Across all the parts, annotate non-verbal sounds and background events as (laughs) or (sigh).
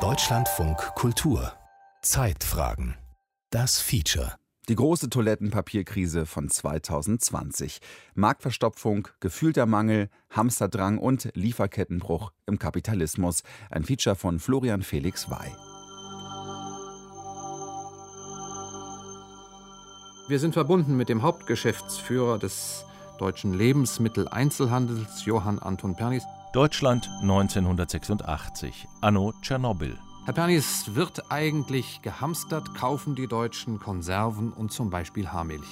Deutschlandfunk Kultur Zeitfragen Das Feature die große Toilettenpapierkrise von 2020. Marktverstopfung, gefühlter Mangel, Hamsterdrang und Lieferkettenbruch im Kapitalismus. Ein Feature von Florian Felix Wey. Wir sind verbunden mit dem Hauptgeschäftsführer des deutschen Lebensmitteleinzelhandels, Johann Anton Pernis. Deutschland 1986, Anno Tschernobyl. Herr Pernis, wird eigentlich gehamstert, kaufen die Deutschen Konserven und zum Beispiel Haarmilch?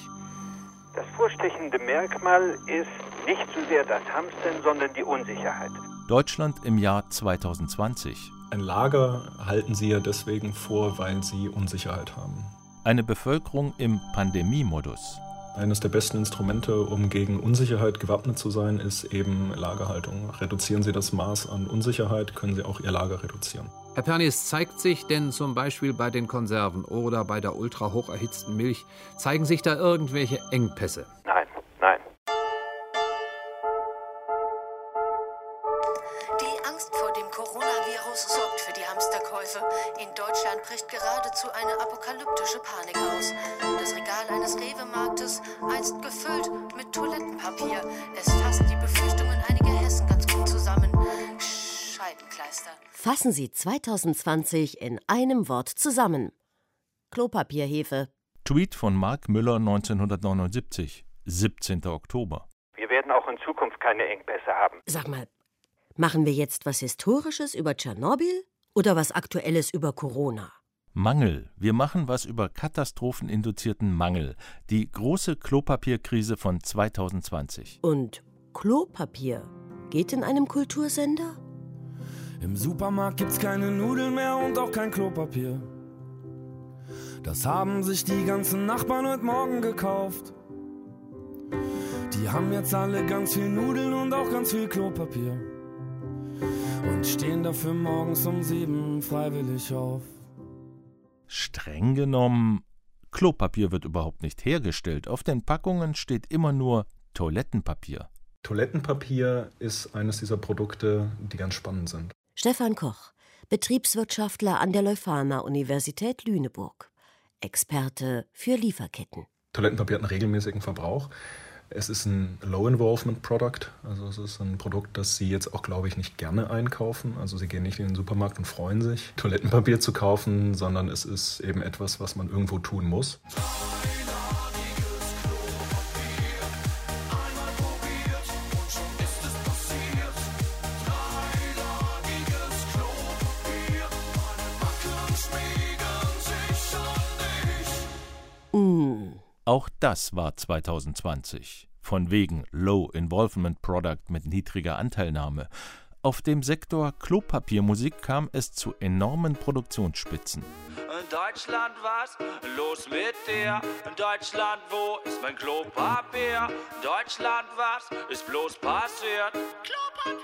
Das vorstechende Merkmal ist nicht so sehr das Hamstern, sondern die Unsicherheit. Deutschland im Jahr 2020. Ein Lager halten sie ja deswegen vor, weil sie Unsicherheit haben. Eine Bevölkerung im Pandemiemodus. Eines der besten Instrumente, um gegen Unsicherheit gewappnet zu sein, ist eben Lagerhaltung. Reduzieren Sie das Maß an Unsicherheit, können Sie auch Ihr Lager reduzieren. Herr Pernis, zeigt sich denn zum Beispiel bei den Konserven oder bei der ultra hoch erhitzten Milch, zeigen sich da irgendwelche Engpässe? Fassen Sie 2020 in einem Wort zusammen. Klopapierhefe. Tweet von Mark Müller 1979, 17. Oktober. Wir werden auch in Zukunft keine Engpässe haben. Sag mal, machen wir jetzt was Historisches über Tschernobyl oder was Aktuelles über Corona? Mangel. Wir machen was über katastropheninduzierten Mangel. Die große Klopapierkrise von 2020. Und Klopapier geht in einem Kultursender? Im Supermarkt gibt's keine Nudeln mehr und auch kein Klopapier. Das haben sich die ganzen Nachbarn heute Morgen gekauft. Die haben jetzt alle ganz viel Nudeln und auch ganz viel Klopapier. Und stehen dafür morgens um sieben freiwillig auf. Streng genommen, Klopapier wird überhaupt nicht hergestellt. Auf den Packungen steht immer nur Toilettenpapier. Toilettenpapier ist eines dieser Produkte, die ganz spannend sind. Stefan Koch, Betriebswirtschaftler an der Leuphana Universität Lüneburg, Experte für Lieferketten. Toilettenpapier hat einen regelmäßigen Verbrauch. Es ist ein Low-Involvement-Product, also es ist ein Produkt, das Sie jetzt auch, glaube ich, nicht gerne einkaufen. Also Sie gehen nicht in den Supermarkt und freuen sich, (laughs) Toilettenpapier zu kaufen, sondern es ist eben etwas, was man irgendwo tun muss. Auch das war 2020. Von wegen Low Involvement Product mit niedriger Anteilnahme. Auf dem Sektor Klopapiermusik kam es zu enormen Produktionsspitzen. In Deutschland was? Los mit dir. In Deutschland, wo ist mein Klopapier? In Deutschland was? Ist bloß passiert? Klopapieralarm!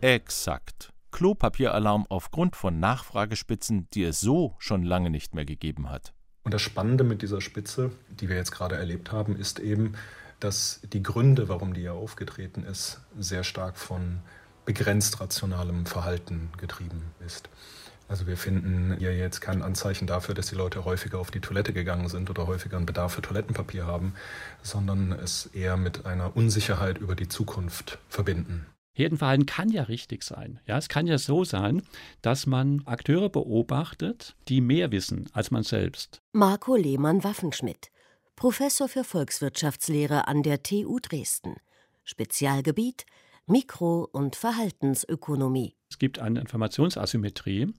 Exakt. Klopapieralarm aufgrund von Nachfragespitzen, die es so schon lange nicht mehr gegeben hat. Und das Spannende mit dieser Spitze, die wir jetzt gerade erlebt haben, ist eben, dass die Gründe, warum die ja aufgetreten ist, sehr stark von begrenzt rationalem Verhalten getrieben ist. Also wir finden hier jetzt kein Anzeichen dafür, dass die Leute häufiger auf die Toilette gegangen sind oder häufiger einen Bedarf für Toilettenpapier haben, sondern es eher mit einer Unsicherheit über die Zukunft verbinden. Herdenverhalten kann ja richtig sein. Ja, es kann ja so sein, dass man Akteure beobachtet, die mehr wissen als man selbst. Marco Lehmann-Waffenschmidt, Professor für Volkswirtschaftslehre an der TU Dresden. Spezialgebiet Mikro- und Verhaltensökonomie. Es gibt eine Informationsasymmetrie.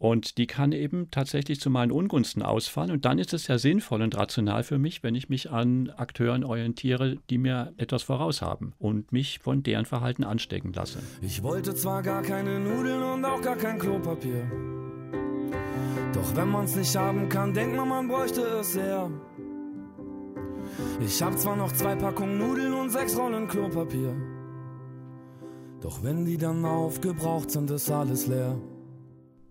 Und die kann eben tatsächlich zu meinen Ungunsten ausfallen. Und dann ist es ja sinnvoll und rational für mich, wenn ich mich an Akteuren orientiere, die mir etwas voraus haben und mich von deren Verhalten anstecken lasse. Ich wollte zwar gar keine Nudeln und auch gar kein Klopapier. Doch wenn man's nicht haben kann, denkt man, man bräuchte es sehr. Ich hab zwar noch zwei Packungen Nudeln und sechs Rollen Klopapier. Doch wenn die dann aufgebraucht sind, ist alles leer.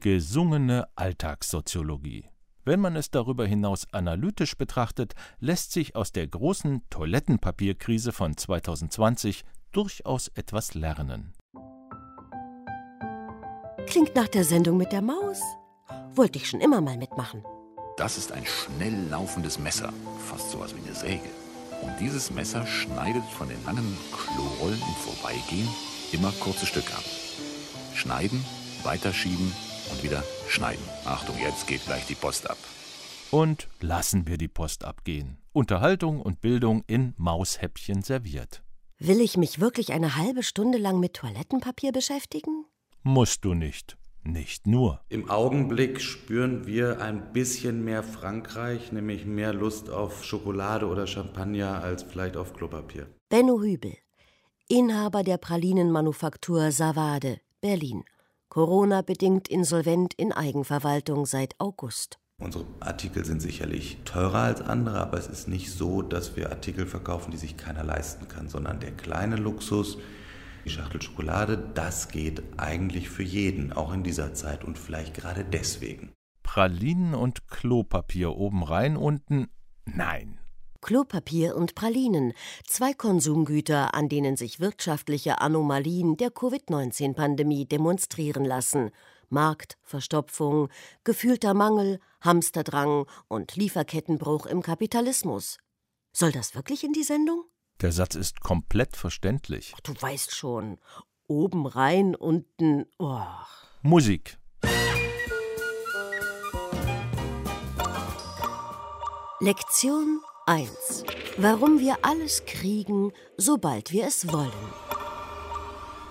Gesungene Alltagssoziologie. Wenn man es darüber hinaus analytisch betrachtet, lässt sich aus der großen Toilettenpapierkrise von 2020 durchaus etwas lernen. Klingt nach der Sendung mit der Maus. Wollte ich schon immer mal mitmachen. Das ist ein schnell laufendes Messer, fast sowas wie eine Säge. Und dieses Messer schneidet von den langen Klorollen im Vorbeigehen immer kurze Stücke ab. Schneiden, weiterschieben und wieder schneiden. Achtung, jetzt geht gleich die Post ab. Und lassen wir die Post abgehen. Unterhaltung und Bildung in Maushäppchen serviert. Will ich mich wirklich eine halbe Stunde lang mit Toilettenpapier beschäftigen? Musst du nicht. Nicht nur. Im Augenblick spüren wir ein bisschen mehr Frankreich, nämlich mehr Lust auf Schokolade oder Champagner als vielleicht auf Klopapier. Benno Hübel, Inhaber der Pralinenmanufaktur Savade, Berlin. Corona-bedingt insolvent in Eigenverwaltung seit August. Unsere Artikel sind sicherlich teurer als andere, aber es ist nicht so, dass wir Artikel verkaufen, die sich keiner leisten kann, sondern der kleine Luxus, die Schachtel Schokolade, das geht eigentlich für jeden, auch in dieser Zeit und vielleicht gerade deswegen. Pralinen und Klopapier oben rein, unten nein. Klopapier und Pralinen, zwei Konsumgüter, an denen sich wirtschaftliche Anomalien der Covid-19-Pandemie demonstrieren lassen. Marktverstopfung, gefühlter Mangel, Hamsterdrang und Lieferkettenbruch im Kapitalismus. Soll das wirklich in die Sendung? Der Satz ist komplett verständlich. Ach, du weißt schon. Oben rein, unten. Oh. Musik. Lektion 1. Warum wir alles kriegen, sobald wir es wollen.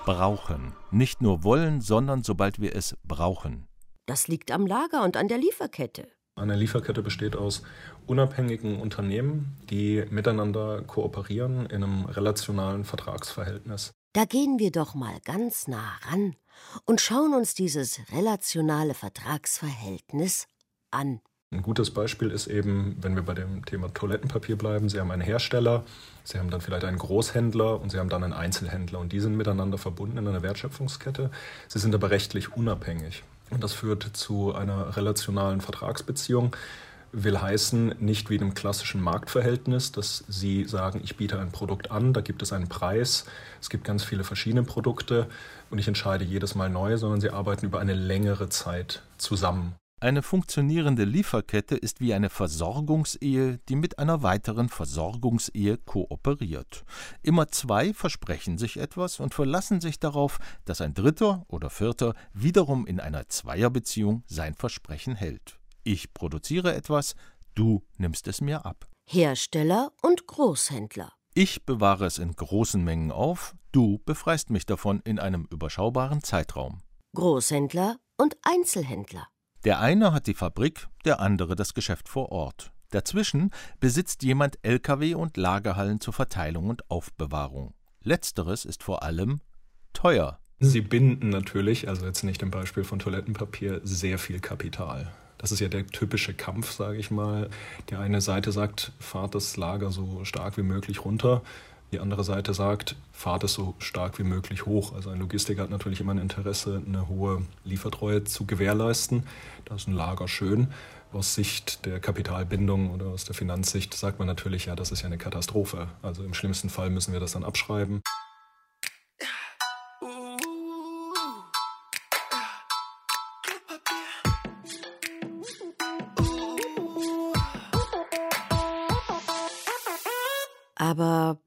Brauchen. Nicht nur wollen, sondern sobald wir es brauchen. Das liegt am Lager und an der Lieferkette. Eine Lieferkette besteht aus unabhängigen Unternehmen, die miteinander kooperieren in einem relationalen Vertragsverhältnis. Da gehen wir doch mal ganz nah ran und schauen uns dieses relationale Vertragsverhältnis an. Ein gutes Beispiel ist eben, wenn wir bei dem Thema Toilettenpapier bleiben, Sie haben einen Hersteller, Sie haben dann vielleicht einen Großhändler und Sie haben dann einen Einzelhändler und die sind miteinander verbunden in einer Wertschöpfungskette. Sie sind aber rechtlich unabhängig. Und das führt zu einer relationalen Vertragsbeziehung. Will heißen, nicht wie in einem klassischen Marktverhältnis, dass Sie sagen, ich biete ein Produkt an, da gibt es einen Preis, es gibt ganz viele verschiedene Produkte und ich entscheide jedes Mal neu, sondern Sie arbeiten über eine längere Zeit zusammen. Eine funktionierende Lieferkette ist wie eine Versorgungsehe, die mit einer weiteren Versorgungsehe kooperiert. Immer zwei versprechen sich etwas und verlassen sich darauf, dass ein Dritter oder Vierter wiederum in einer Zweierbeziehung sein Versprechen hält. Ich produziere etwas, du nimmst es mir ab. Hersteller und Großhändler. Ich bewahre es in großen Mengen auf, du befreist mich davon in einem überschaubaren Zeitraum. Großhändler und Einzelhändler. Der eine hat die Fabrik, der andere das Geschäft vor Ort. Dazwischen besitzt jemand Lkw und Lagerhallen zur Verteilung und Aufbewahrung. Letzteres ist vor allem teuer. Sie binden natürlich, also jetzt nicht im Beispiel von Toilettenpapier, sehr viel Kapital. Das ist ja der typische Kampf, sage ich mal. Die eine Seite sagt, fahrt das Lager so stark wie möglich runter. Die andere Seite sagt, fahrt es so stark wie möglich hoch. Also ein Logistiker hat natürlich immer ein Interesse, eine hohe Liefertreue zu gewährleisten. Da ist ein Lager schön. Aus Sicht der Kapitalbindung oder aus der Finanzsicht sagt man natürlich, ja, das ist ja eine Katastrophe. Also im schlimmsten Fall müssen wir das dann abschreiben. Aber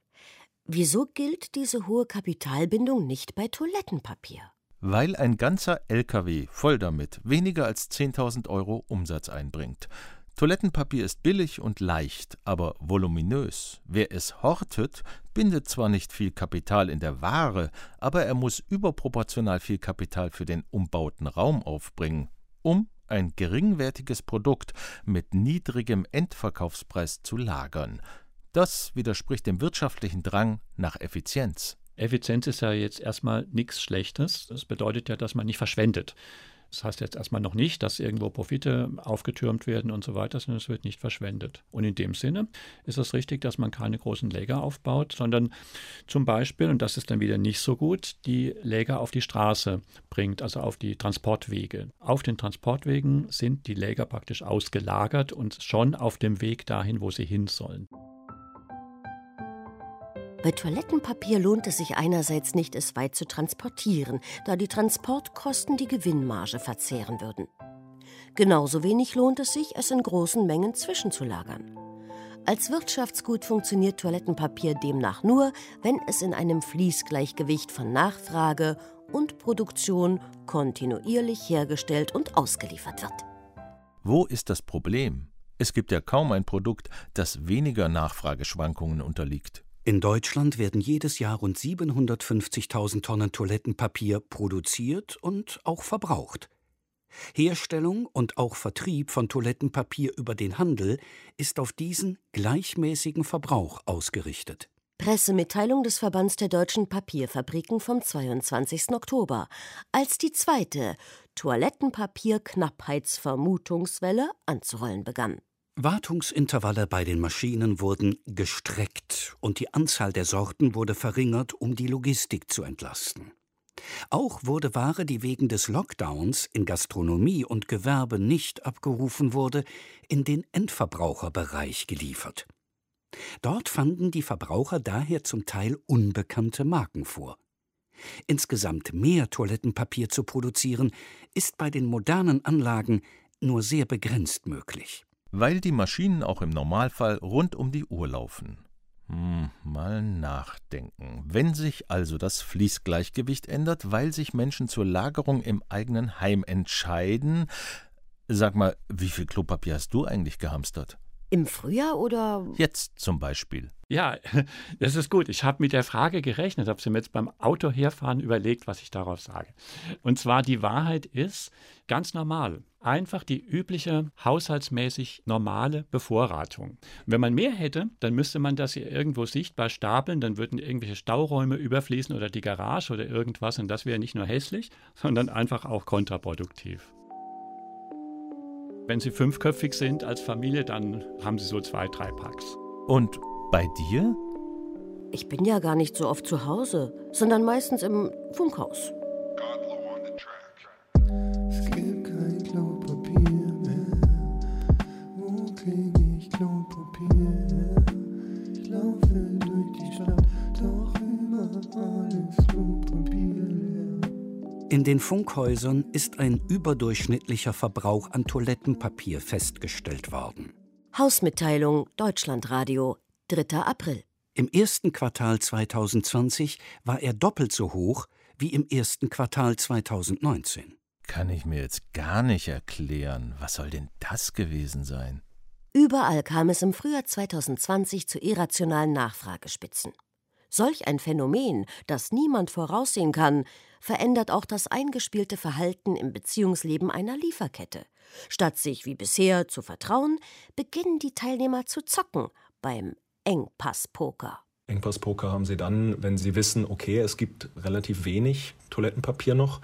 Wieso gilt diese hohe Kapitalbindung nicht bei Toilettenpapier? Weil ein ganzer LKW voll damit weniger als 10.000 Euro Umsatz einbringt. Toilettenpapier ist billig und leicht, aber voluminös. Wer es hortet, bindet zwar nicht viel Kapital in der Ware, aber er muss überproportional viel Kapital für den umbauten Raum aufbringen, um ein geringwertiges Produkt mit niedrigem Endverkaufspreis zu lagern. Das widerspricht dem wirtschaftlichen Drang nach Effizienz. Effizienz ist ja jetzt erstmal nichts Schlechtes. Das bedeutet ja, dass man nicht verschwendet. Das heißt jetzt erstmal noch nicht, dass irgendwo Profite aufgetürmt werden und so weiter, sondern es wird nicht verschwendet. Und in dem Sinne ist es richtig, dass man keine großen Läger aufbaut, sondern zum Beispiel, und das ist dann wieder nicht so gut, die Läger auf die Straße bringt, also auf die Transportwege. Auf den Transportwegen sind die Läger praktisch ausgelagert und schon auf dem Weg dahin, wo sie hin sollen. Bei Toilettenpapier lohnt es sich einerseits nicht, es weit zu transportieren, da die Transportkosten die Gewinnmarge verzehren würden. Genauso wenig lohnt es sich, es in großen Mengen zwischenzulagern. Als Wirtschaftsgut funktioniert Toilettenpapier demnach nur, wenn es in einem Fließgleichgewicht von Nachfrage und Produktion kontinuierlich hergestellt und ausgeliefert wird. Wo ist das Problem? Es gibt ja kaum ein Produkt, das weniger Nachfrageschwankungen unterliegt. In Deutschland werden jedes Jahr rund 750.000 Tonnen Toilettenpapier produziert und auch verbraucht. Herstellung und auch Vertrieb von Toilettenpapier über den Handel ist auf diesen gleichmäßigen Verbrauch ausgerichtet. Pressemitteilung des Verbands der deutschen Papierfabriken vom 22. Oktober, als die zweite Toilettenpapier-Knappheitsvermutungswelle anzurollen begann. Wartungsintervalle bei den Maschinen wurden gestreckt und die Anzahl der Sorten wurde verringert, um die Logistik zu entlasten. Auch wurde Ware, die wegen des Lockdowns in Gastronomie und Gewerbe nicht abgerufen wurde, in den Endverbraucherbereich geliefert. Dort fanden die Verbraucher daher zum Teil unbekannte Marken vor. Insgesamt mehr Toilettenpapier zu produzieren, ist bei den modernen Anlagen nur sehr begrenzt möglich. Weil die Maschinen auch im Normalfall rund um die Uhr laufen. Hm, mal nachdenken. Wenn sich also das Fließgleichgewicht ändert, weil sich Menschen zur Lagerung im eigenen Heim entscheiden. Sag mal, wie viel Klopapier hast du eigentlich gehamstert? Im Frühjahr oder? Jetzt zum Beispiel. Ja, (laughs) das ist gut. Ich habe mit der Frage gerechnet, habe sie mir jetzt beim Auto herfahren überlegt, was ich darauf sage. Und zwar die Wahrheit ist ganz normal. Einfach die übliche haushaltsmäßig normale Bevorratung. wenn man mehr hätte, dann müsste man das hier irgendwo sichtbar stapeln, dann würden irgendwelche Stauräume überfließen oder die Garage oder irgendwas und das wäre nicht nur hässlich, sondern einfach auch kontraproduktiv. Wenn Sie fünfköpfig sind als Familie, dann haben Sie so zwei, drei Packs. Und bei dir? Ich bin ja gar nicht so oft zu Hause, sondern meistens im Funkhaus. Es gibt kein Klopapier mehr. Wo krieg ich Klopapier Ich laufe durch die Stadt, doch überall ist Klopapier in den Funkhäusern ist ein überdurchschnittlicher Verbrauch an Toilettenpapier festgestellt worden. Hausmitteilung Deutschlandradio, 3. April. Im ersten Quartal 2020 war er doppelt so hoch wie im ersten Quartal 2019. Kann ich mir jetzt gar nicht erklären. Was soll denn das gewesen sein? Überall kam es im Frühjahr 2020 zu irrationalen Nachfragespitzen. Solch ein Phänomen, das niemand voraussehen kann, verändert auch das eingespielte Verhalten im Beziehungsleben einer Lieferkette. Statt sich wie bisher zu vertrauen, beginnen die Teilnehmer zu zocken beim Engpasspoker. Engpasspoker haben sie dann, wenn sie wissen, okay, es gibt relativ wenig Toilettenpapier noch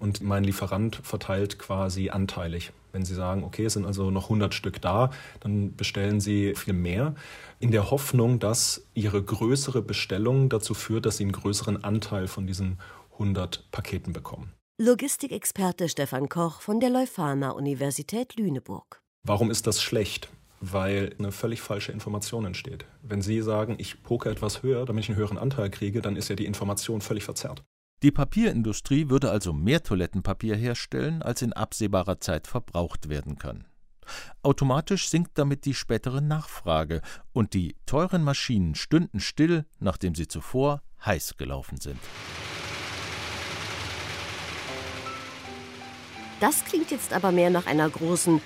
und mein Lieferant verteilt quasi anteilig. Wenn Sie sagen, okay, es sind also noch 100 Stück da, dann bestellen Sie viel mehr, in der Hoffnung, dass Ihre größere Bestellung dazu führt, dass Sie einen größeren Anteil von diesen 100 Paketen bekommen. Logistikexperte Stefan Koch von der Leuphana Universität Lüneburg. Warum ist das schlecht? Weil eine völlig falsche Information entsteht. Wenn Sie sagen, ich poke etwas höher, damit ich einen höheren Anteil kriege, dann ist ja die Information völlig verzerrt. Die Papierindustrie würde also mehr Toilettenpapier herstellen, als in absehbarer Zeit verbraucht werden kann. Automatisch sinkt damit die spätere Nachfrage und die teuren Maschinen stünden still, nachdem sie zuvor heiß gelaufen sind. Das klingt jetzt aber mehr nach einer großen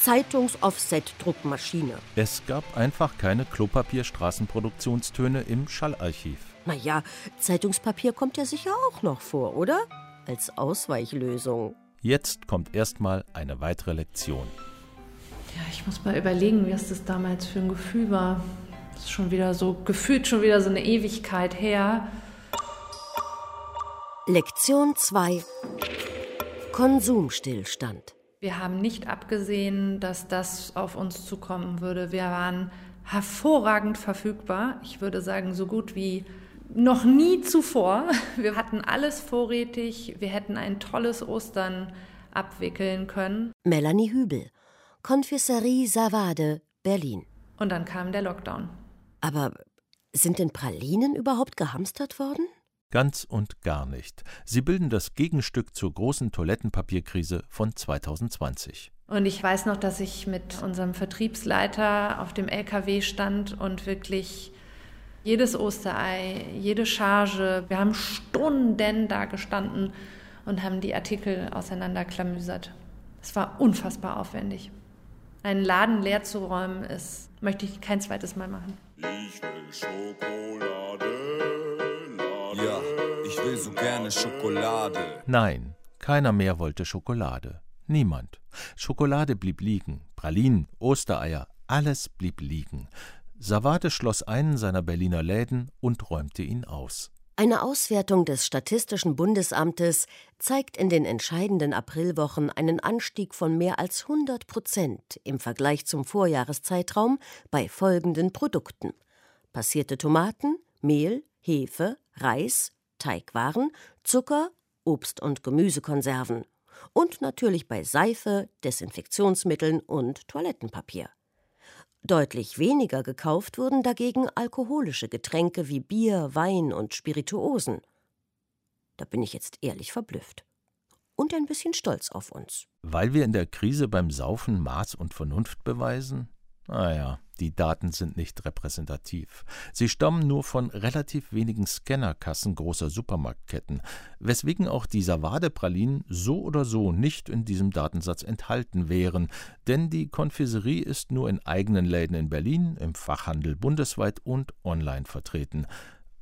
Zeitungs-Offset-Druckmaschine. Es gab einfach keine Klopapier-Straßenproduktionstöne im Schallarchiv. Naja, Zeitungspapier kommt ja sicher auch noch vor, oder? Als Ausweichlösung. Jetzt kommt erstmal eine weitere Lektion. Ja, ich muss mal überlegen, wie das damals für ein Gefühl war. Das ist schon wieder so, gefühlt schon wieder so eine Ewigkeit her. Lektion 2 Konsumstillstand. Wir haben nicht abgesehen, dass das auf uns zukommen würde. Wir waren hervorragend verfügbar. Ich würde sagen, so gut wie noch nie zuvor. (laughs) Wir hatten alles vorrätig. Wir hätten ein tolles Ostern abwickeln können. Melanie Hübel, Konfisserie Savade, Berlin. Und dann kam der Lockdown. Aber Sind denn Pralinen überhaupt gehamstert worden? Ganz und gar nicht. Sie bilden das Gegenstück zur großen Toilettenpapierkrise von 2020. Und ich weiß noch, dass ich mit unserem Vertriebsleiter auf dem LKW stand und wirklich jedes Osterei, jede Charge, wir haben Stunden da gestanden und haben die Artikel auseinanderklamüsert. Es war unfassbar aufwendig. Einen Laden leer zu räumen, ist, möchte ich kein zweites Mal machen. Ich will Schokolade. Ja, ich will so gerne Schokolade. Nein, keiner mehr wollte Schokolade. Niemand. Schokolade blieb liegen, Pralinen, Ostereier, alles blieb liegen. Savate schloss einen seiner Berliner Läden und räumte ihn aus. Eine Auswertung des Statistischen Bundesamtes zeigt in den entscheidenden Aprilwochen einen Anstieg von mehr als 100 Prozent im Vergleich zum Vorjahreszeitraum bei folgenden Produkten: passierte Tomaten, Mehl, Hefe, Reis, Teigwaren, Zucker, Obst- und Gemüsekonserven und natürlich bei Seife, Desinfektionsmitteln und Toilettenpapier. Deutlich weniger gekauft wurden dagegen alkoholische Getränke wie Bier, Wein und Spirituosen. Da bin ich jetzt ehrlich verblüfft. Und ein bisschen stolz auf uns. Weil wir in der Krise beim Saufen Maß und Vernunft beweisen? Naja, die Daten sind nicht repräsentativ. Sie stammen nur von relativ wenigen Scannerkassen großer Supermarktketten, weswegen auch die Savade-Pralinen so oder so nicht in diesem Datensatz enthalten wären, denn die Konfiserie ist nur in eigenen Läden in Berlin, im Fachhandel bundesweit und online vertreten,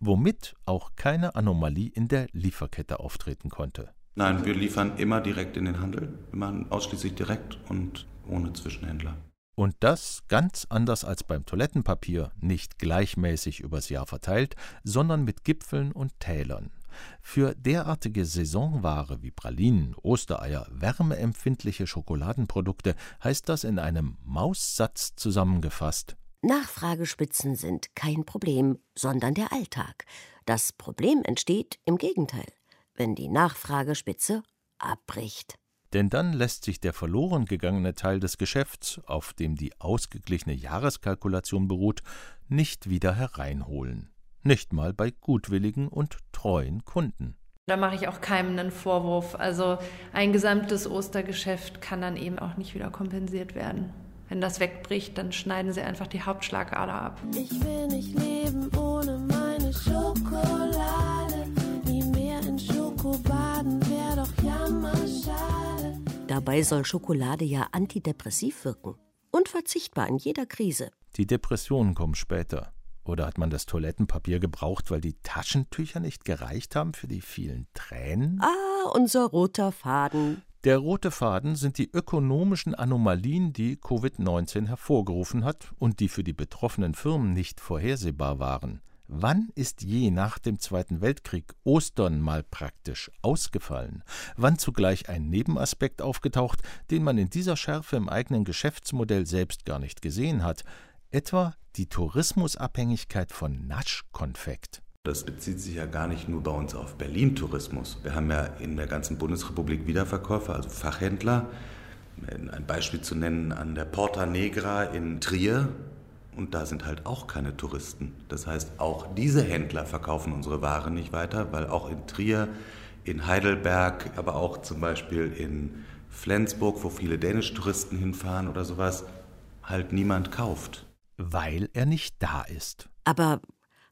womit auch keine Anomalie in der Lieferkette auftreten konnte. Nein, wir liefern immer direkt in den Handel. Machen ausschließlich direkt und ohne Zwischenhändler. Und das ganz anders als beim Toilettenpapier, nicht gleichmäßig übers Jahr verteilt, sondern mit Gipfeln und Tälern. Für derartige Saisonware wie Pralinen, Ostereier, wärmeempfindliche Schokoladenprodukte heißt das in einem Maussatz zusammengefasst. Nachfragespitzen sind kein Problem, sondern der Alltag. Das Problem entsteht im Gegenteil, wenn die Nachfragespitze abbricht. Denn dann lässt sich der verloren gegangene Teil des Geschäfts, auf dem die ausgeglichene Jahreskalkulation beruht, nicht wieder hereinholen. Nicht mal bei gutwilligen und treuen Kunden. Da mache ich auch keinem einen Vorwurf. Also ein gesamtes Ostergeschäft kann dann eben auch nicht wieder kompensiert werden. Wenn das wegbricht, dann schneiden sie einfach die Hauptschlagader ab. Ich will nicht leben ohne meine Schokolade. Dabei soll Schokolade ja antidepressiv wirken. Unverzichtbar in jeder Krise. Die Depressionen kommen später. Oder hat man das Toilettenpapier gebraucht, weil die Taschentücher nicht gereicht haben für die vielen Tränen? Ah, unser roter Faden. Der rote Faden sind die ökonomischen Anomalien, die Covid-19 hervorgerufen hat und die für die betroffenen Firmen nicht vorhersehbar waren. Wann ist je nach dem Zweiten Weltkrieg Ostern mal praktisch ausgefallen? Wann zugleich ein Nebenaspekt aufgetaucht, den man in dieser Schärfe im eigenen Geschäftsmodell selbst gar nicht gesehen hat? Etwa die Tourismusabhängigkeit von Naschkonfekt. Das bezieht sich ja gar nicht nur bei uns auf Berlin-Tourismus. Wir haben ja in der ganzen Bundesrepublik Wiederverkäufer, also Fachhändler. Ein Beispiel zu nennen an der Porta Negra in Trier und da sind halt auch keine Touristen. Das heißt, auch diese Händler verkaufen unsere Ware nicht weiter, weil auch in Trier, in Heidelberg, aber auch zum Beispiel in Flensburg, wo viele dänische Touristen hinfahren oder sowas, halt niemand kauft. Weil er nicht da ist. Aber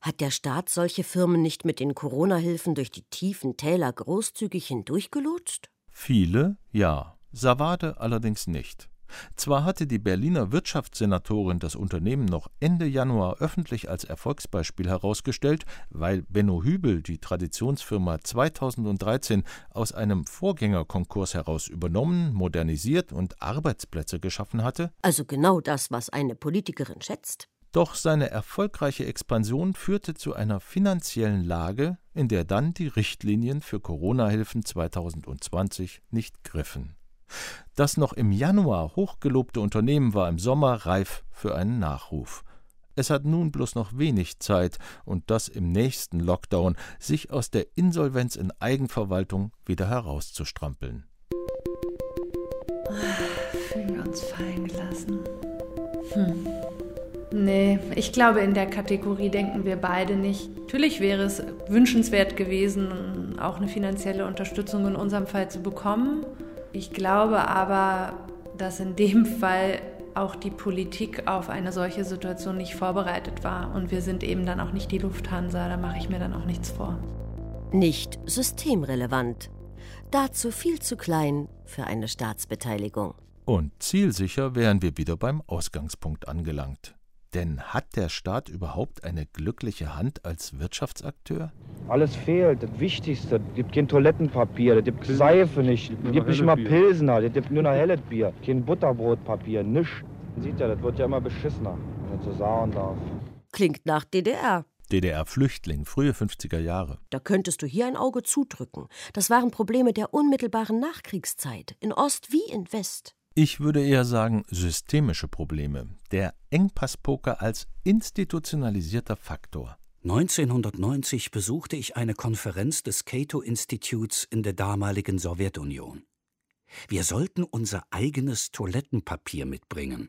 hat der Staat solche Firmen nicht mit den Corona-Hilfen durch die tiefen Täler großzügig hindurchgelotst? Viele, ja. Savade allerdings nicht. Zwar hatte die Berliner Wirtschaftssenatorin das Unternehmen noch Ende Januar öffentlich als Erfolgsbeispiel herausgestellt, weil Benno Hübel die Traditionsfirma 2013 aus einem Vorgängerkonkurs heraus übernommen, modernisiert und Arbeitsplätze geschaffen hatte. Also genau das, was eine Politikerin schätzt. Doch seine erfolgreiche Expansion führte zu einer finanziellen Lage, in der dann die Richtlinien für Corona-Hilfen 2020 nicht griffen. Das noch im Januar hochgelobte Unternehmen war im Sommer reif für einen Nachruf. Es hat nun bloß noch wenig Zeit, und das im nächsten Lockdown, sich aus der Insolvenz in Eigenverwaltung wieder herauszustrampeln. Fühlen wir uns fallen gelassen. Hm. Nee, ich glaube, in der Kategorie denken wir beide nicht. Natürlich wäre es wünschenswert gewesen, auch eine finanzielle Unterstützung in unserem Fall zu bekommen. Ich glaube aber, dass in dem Fall auch die Politik auf eine solche Situation nicht vorbereitet war. Und wir sind eben dann auch nicht die Lufthansa, da mache ich mir dann auch nichts vor. Nicht systemrelevant. Dazu viel zu klein für eine Staatsbeteiligung. Und zielsicher wären wir wieder beim Ausgangspunkt angelangt. Denn hat der Staat überhaupt eine glückliche Hand als Wirtschaftsakteur? Alles fehlt, das Wichtigste. Es gibt kein Toilettenpapier, es gibt Seife nicht, es gibt nicht mal Pilsener, es gibt nur noch helles Bier, kein Butterbrotpapier, nichts. Man sieht ja, das wird ja immer beschissener, wenn man so sagen darf. Klingt nach DDR. DDR-Flüchtling, frühe 50er Jahre. Da könntest du hier ein Auge zudrücken. Das waren Probleme der unmittelbaren Nachkriegszeit, in Ost wie in West. Ich würde eher sagen systemische Probleme. Der Engpasspoker als institutionalisierter Faktor. 1990 besuchte ich eine Konferenz des Cato-Instituts in der damaligen Sowjetunion. Wir sollten unser eigenes Toilettenpapier mitbringen,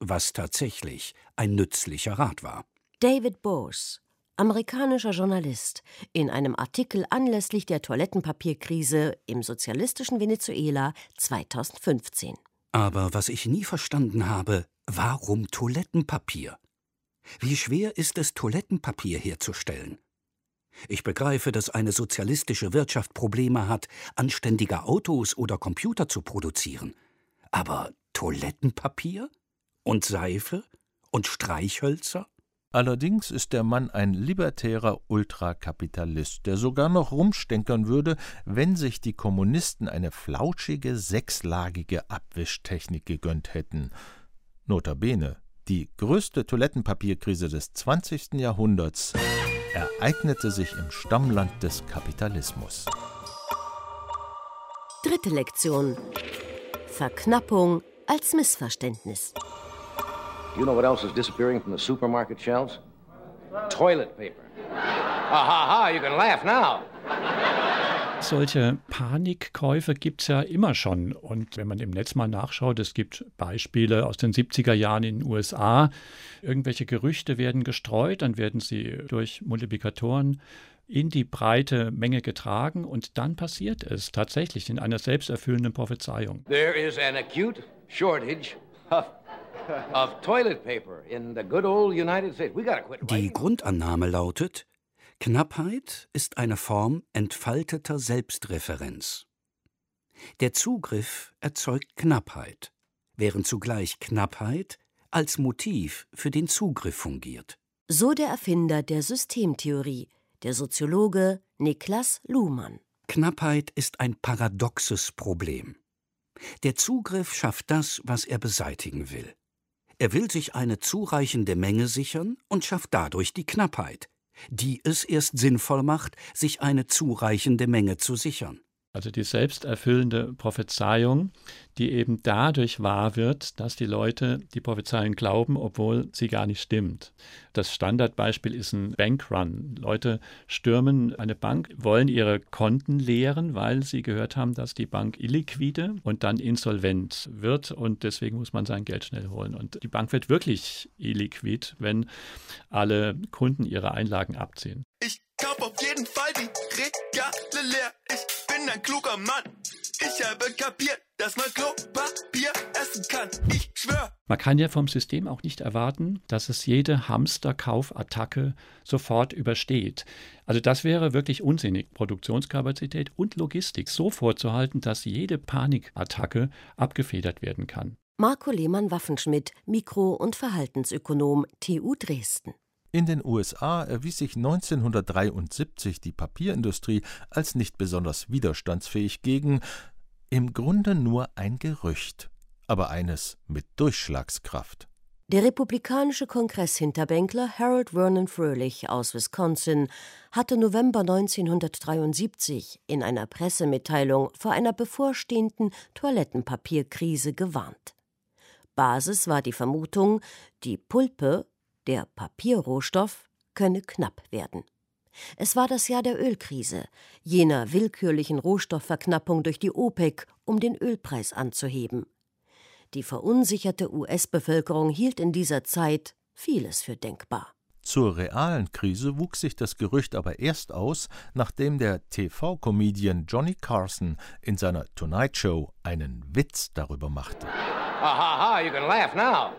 was tatsächlich ein nützlicher Rat war. David Bose, amerikanischer Journalist, in einem Artikel anlässlich der Toilettenpapierkrise im sozialistischen Venezuela 2015. Aber was ich nie verstanden habe, warum Toilettenpapier? Wie schwer ist es, Toilettenpapier herzustellen? Ich begreife, dass eine sozialistische Wirtschaft Probleme hat, anständige Autos oder Computer zu produzieren. Aber Toilettenpapier? Und Seife? Und Streichhölzer? Allerdings ist der Mann ein libertärer Ultrakapitalist, der sogar noch rumstenkern würde, wenn sich die Kommunisten eine flauschige, sechslagige Abwischtechnik gegönnt hätten. Notabene, die größte Toilettenpapierkrise des 20. Jahrhunderts ereignete sich im Stammland des Kapitalismus. Dritte Lektion. Verknappung als Missverständnis. You know what else is disappearing from the supermarket shelves? Toilet paper. Ha ha ha, you can laugh now. Solche Panikkäufe gibt es ja immer schon. Und wenn man im Netz mal nachschaut, es gibt Beispiele aus den 70er Jahren in den USA. Irgendwelche Gerüchte werden gestreut, dann werden sie durch Multiplikatoren in die breite Menge getragen und dann passiert es tatsächlich in einer selbsterfüllenden Prophezeiung. There is an acute shortage of die Grundannahme lautet, Knappheit ist eine Form entfalteter Selbstreferenz. Der Zugriff erzeugt Knappheit, während zugleich Knappheit als Motiv für den Zugriff fungiert. So der Erfinder der Systemtheorie, der Soziologe Niklas Luhmann. Knappheit ist ein paradoxes Problem. Der Zugriff schafft das, was er beseitigen will. Er will sich eine zureichende Menge sichern und schafft dadurch die Knappheit, die es erst sinnvoll macht, sich eine zureichende Menge zu sichern. Also die selbsterfüllende Prophezeiung, die eben dadurch wahr wird, dass die Leute die Prophezeiung glauben, obwohl sie gar nicht stimmt. Das Standardbeispiel ist ein Bankrun. Leute stürmen eine Bank, wollen ihre Konten leeren, weil sie gehört haben, dass die Bank illiquide und dann insolvent wird und deswegen muss man sein Geld schnell holen. Und die Bank wird wirklich illiquid, wenn alle Kunden ihre Einlagen abziehen. Ich kauf auf jeden Fall die Regale leer. Ich bin ein kluger Mann. Ich habe kapiert, dass man Klopapier essen kann. Ich schwör. Man kann ja vom System auch nicht erwarten, dass es jede Hamsterkaufattacke sofort übersteht. Also das wäre wirklich unsinnig, Produktionskapazität und Logistik so vorzuhalten, dass jede Panikattacke abgefedert werden kann. Marco Lehmann-Waffenschmidt, Mikro- und Verhaltensökonom TU Dresden. In den USA erwies sich 1973 die Papierindustrie als nicht besonders widerstandsfähig gegen im Grunde nur ein Gerücht, aber eines mit Durchschlagskraft. Der republikanische Kongresshinterbänkler Harold Vernon Fröhlich aus Wisconsin hatte November 1973 in einer Pressemitteilung vor einer bevorstehenden Toilettenpapierkrise gewarnt. Basis war die Vermutung, die Pulpe der Papierrohstoff könne knapp werden. Es war das Jahr der Ölkrise, jener willkürlichen Rohstoffverknappung durch die OPEC, um den Ölpreis anzuheben. Die verunsicherte US-Bevölkerung hielt in dieser Zeit vieles für denkbar. Zur realen Krise wuchs sich das Gerücht aber erst aus, nachdem der TV-Comedian Johnny Carson in seiner Tonight Show einen Witz darüber machte. Ha ha now.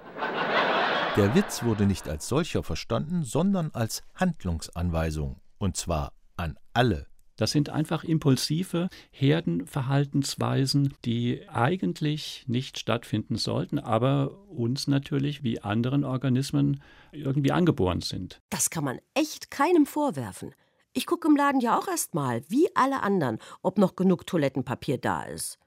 Der Witz wurde nicht als solcher verstanden, sondern als Handlungsanweisung, und zwar an alle das sind einfach impulsive Herdenverhaltensweisen, die eigentlich nicht stattfinden sollten, aber uns natürlich wie anderen Organismen irgendwie angeboren sind. Das kann man echt keinem vorwerfen. Ich gucke im Laden ja auch erst mal, wie alle anderen, ob noch genug Toilettenpapier da ist.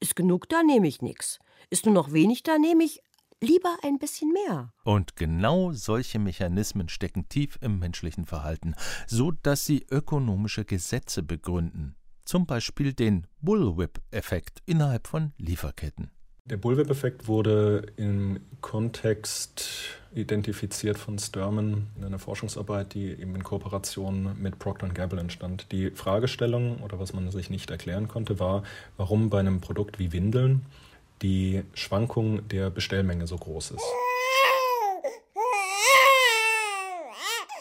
Ist genug da, nehme ich nichts. Ist nur noch wenig da, nehme ich lieber ein bisschen mehr. Und genau solche Mechanismen stecken tief im menschlichen Verhalten, so dass sie ökonomische Gesetze begründen. Zum Beispiel den Bullwhip-Effekt innerhalb von Lieferketten. Der Bullwhip-Effekt wurde im Kontext identifiziert von Sturman in einer Forschungsarbeit, die eben in Kooperation mit Procter Gamble entstand. Die Fragestellung oder was man sich nicht erklären konnte, war, warum bei einem Produkt wie Windeln die Schwankung der Bestellmenge so groß ist.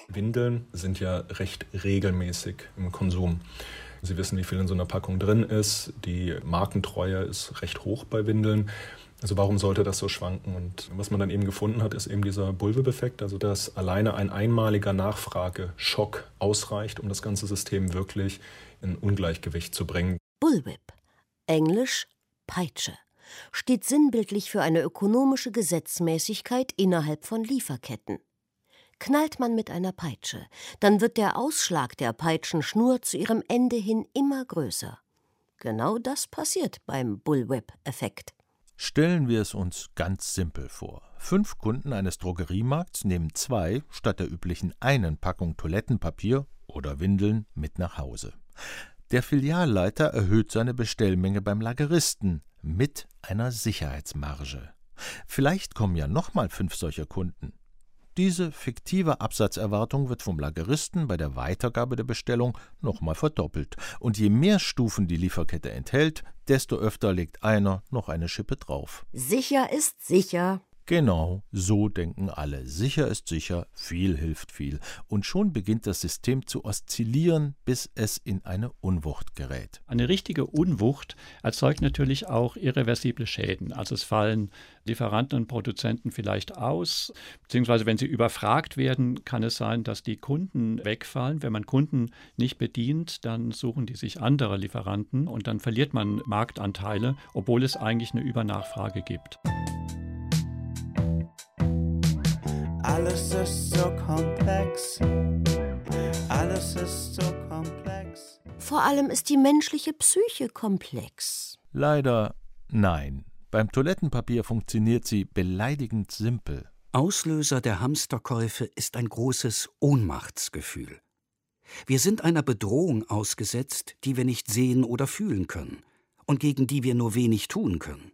Windeln sind ja recht regelmäßig im Konsum. Sie wissen, wie viel in so einer Packung drin ist. Die Markentreue ist recht hoch bei Windeln. Also warum sollte das so schwanken? Und was man dann eben gefunden hat, ist eben dieser Bullwhip-Effekt, also dass alleine ein einmaliger Nachfrageschock ausreicht, um das ganze System wirklich in Ungleichgewicht zu bringen. Bullwhip, Englisch Peitsche steht sinnbildlich für eine ökonomische Gesetzmäßigkeit innerhalb von Lieferketten. Knallt man mit einer Peitsche, dann wird der Ausschlag der Peitschenschnur zu ihrem Ende hin immer größer. Genau das passiert beim Bullwhip-Effekt. Stellen wir es uns ganz simpel vor. Fünf Kunden eines Drogeriemarkts nehmen zwei statt der üblichen einen Packung Toilettenpapier oder Windeln mit nach Hause. Der Filialleiter erhöht seine Bestellmenge beim Lageristen mit einer Sicherheitsmarge. Vielleicht kommen ja nochmal fünf solcher Kunden. Diese fiktive Absatzerwartung wird vom Lageristen bei der Weitergabe der Bestellung nochmal verdoppelt. Und je mehr Stufen die Lieferkette enthält, desto öfter legt einer noch eine Schippe drauf. Sicher ist sicher. Genau, so denken alle. Sicher ist sicher, viel hilft viel. Und schon beginnt das System zu oszillieren, bis es in eine Unwucht gerät. Eine richtige Unwucht erzeugt natürlich auch irreversible Schäden. Also es fallen Lieferanten und Produzenten vielleicht aus, beziehungsweise wenn sie überfragt werden, kann es sein, dass die Kunden wegfallen. Wenn man Kunden nicht bedient, dann suchen die sich andere Lieferanten und dann verliert man Marktanteile, obwohl es eigentlich eine Übernachfrage gibt. Alles ist so komplex. Alles ist so komplex. Vor allem ist die menschliche Psyche komplex. Leider nein. Beim Toilettenpapier funktioniert sie beleidigend simpel. Auslöser der Hamsterkäufe ist ein großes Ohnmachtsgefühl. Wir sind einer Bedrohung ausgesetzt, die wir nicht sehen oder fühlen können und gegen die wir nur wenig tun können.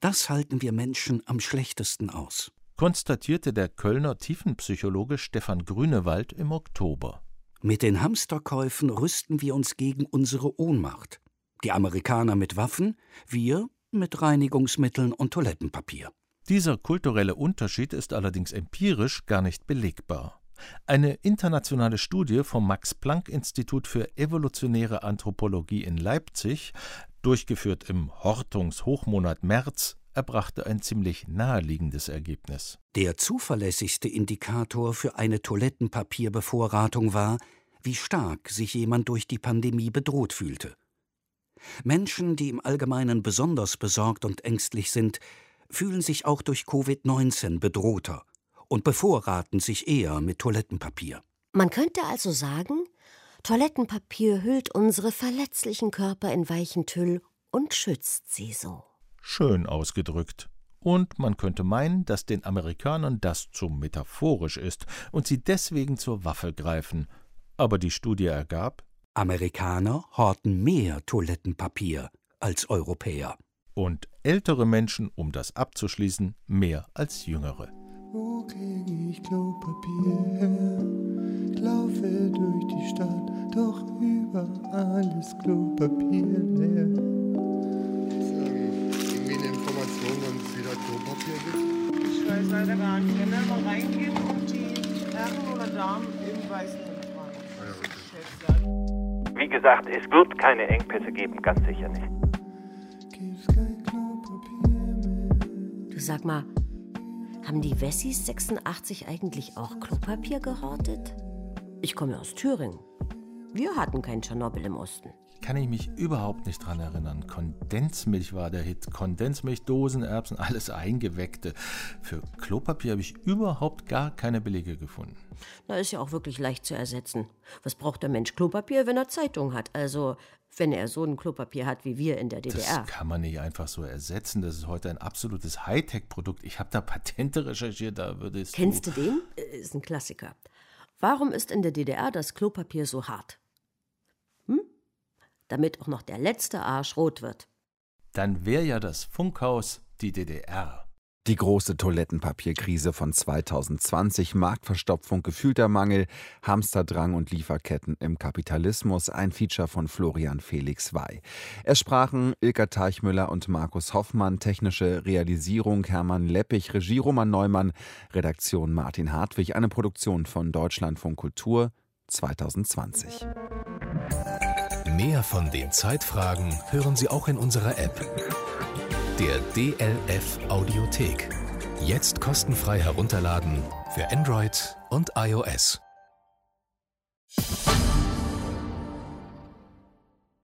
Das halten wir Menschen am schlechtesten aus konstatierte der Kölner Tiefenpsychologe Stefan Grünewald im Oktober. Mit den Hamsterkäufen rüsten wir uns gegen unsere Ohnmacht. Die Amerikaner mit Waffen, wir mit Reinigungsmitteln und Toilettenpapier. Dieser kulturelle Unterschied ist allerdings empirisch gar nicht belegbar. Eine internationale Studie vom Max Planck Institut für evolutionäre Anthropologie in Leipzig, durchgeführt im Hortungshochmonat März, erbrachte ein ziemlich naheliegendes Ergebnis. Der zuverlässigste Indikator für eine Toilettenpapierbevorratung war, wie stark sich jemand durch die Pandemie bedroht fühlte. Menschen, die im Allgemeinen besonders besorgt und ängstlich sind, fühlen sich auch durch Covid-19 bedrohter und bevorraten sich eher mit Toilettenpapier. Man könnte also sagen, Toilettenpapier hüllt unsere verletzlichen Körper in weichen Tüll und schützt sie so schön ausgedrückt. Und man könnte meinen, dass den Amerikanern das zu metaphorisch ist und sie deswegen zur Waffe greifen. Aber die Studie ergab, Amerikaner horten mehr Toilettenpapier als Europäer. Und ältere Menschen, um das abzuschließen, mehr als jüngere. Wo krieg ich Klopapier her? Ich laufe durch die Stadt, doch überall ist Klopapier leer. Ich weiß leider gar nicht. Wenn er mal reingeht und die Herren oder Damen im weißen tragen. Wie gesagt, es wird keine Engpässe geben, ganz sicher nicht. Du sag mal, haben die Wessis 86 eigentlich auch Klopapier gehortet? Ich komme aus Thüringen. Wir hatten kein Tschernobyl im Osten. Kann ich mich überhaupt nicht dran erinnern. Kondensmilch war der Hit. Kondensmilch, Dosen, Erbsen, alles eingeweckte. Für Klopapier habe ich überhaupt gar keine Belege gefunden. Na, ist ja auch wirklich leicht zu ersetzen. Was braucht der Mensch Klopapier, wenn er Zeitung hat? Also, wenn er so ein Klopapier hat wie wir in der DDR. Das kann man nicht einfach so ersetzen. Das ist heute ein absolutes Hightech-Produkt. Ich habe da Patente recherchiert, da würde es. Kennst du den? Äh, Ist ein Klassiker. Warum ist in der DDR das Klopapier so hart? Damit auch noch der letzte Arsch rot wird. Dann wäre ja das Funkhaus die DDR. Die große Toilettenpapierkrise von 2020, Marktverstopfung, gefühlter Mangel, Hamsterdrang und Lieferketten im Kapitalismus, ein Feature von Florian Felix Wey. Es sprachen Ilka Teichmüller und Markus Hoffmann, technische Realisierung Hermann Leppich, Regie Roman Neumann, Redaktion Martin Hartwig, eine Produktion von Deutschlandfunk Kultur 2020. Mehr von den Zeitfragen hören Sie auch in unserer App. Der DLF Audiothek. Jetzt kostenfrei herunterladen für Android und iOS.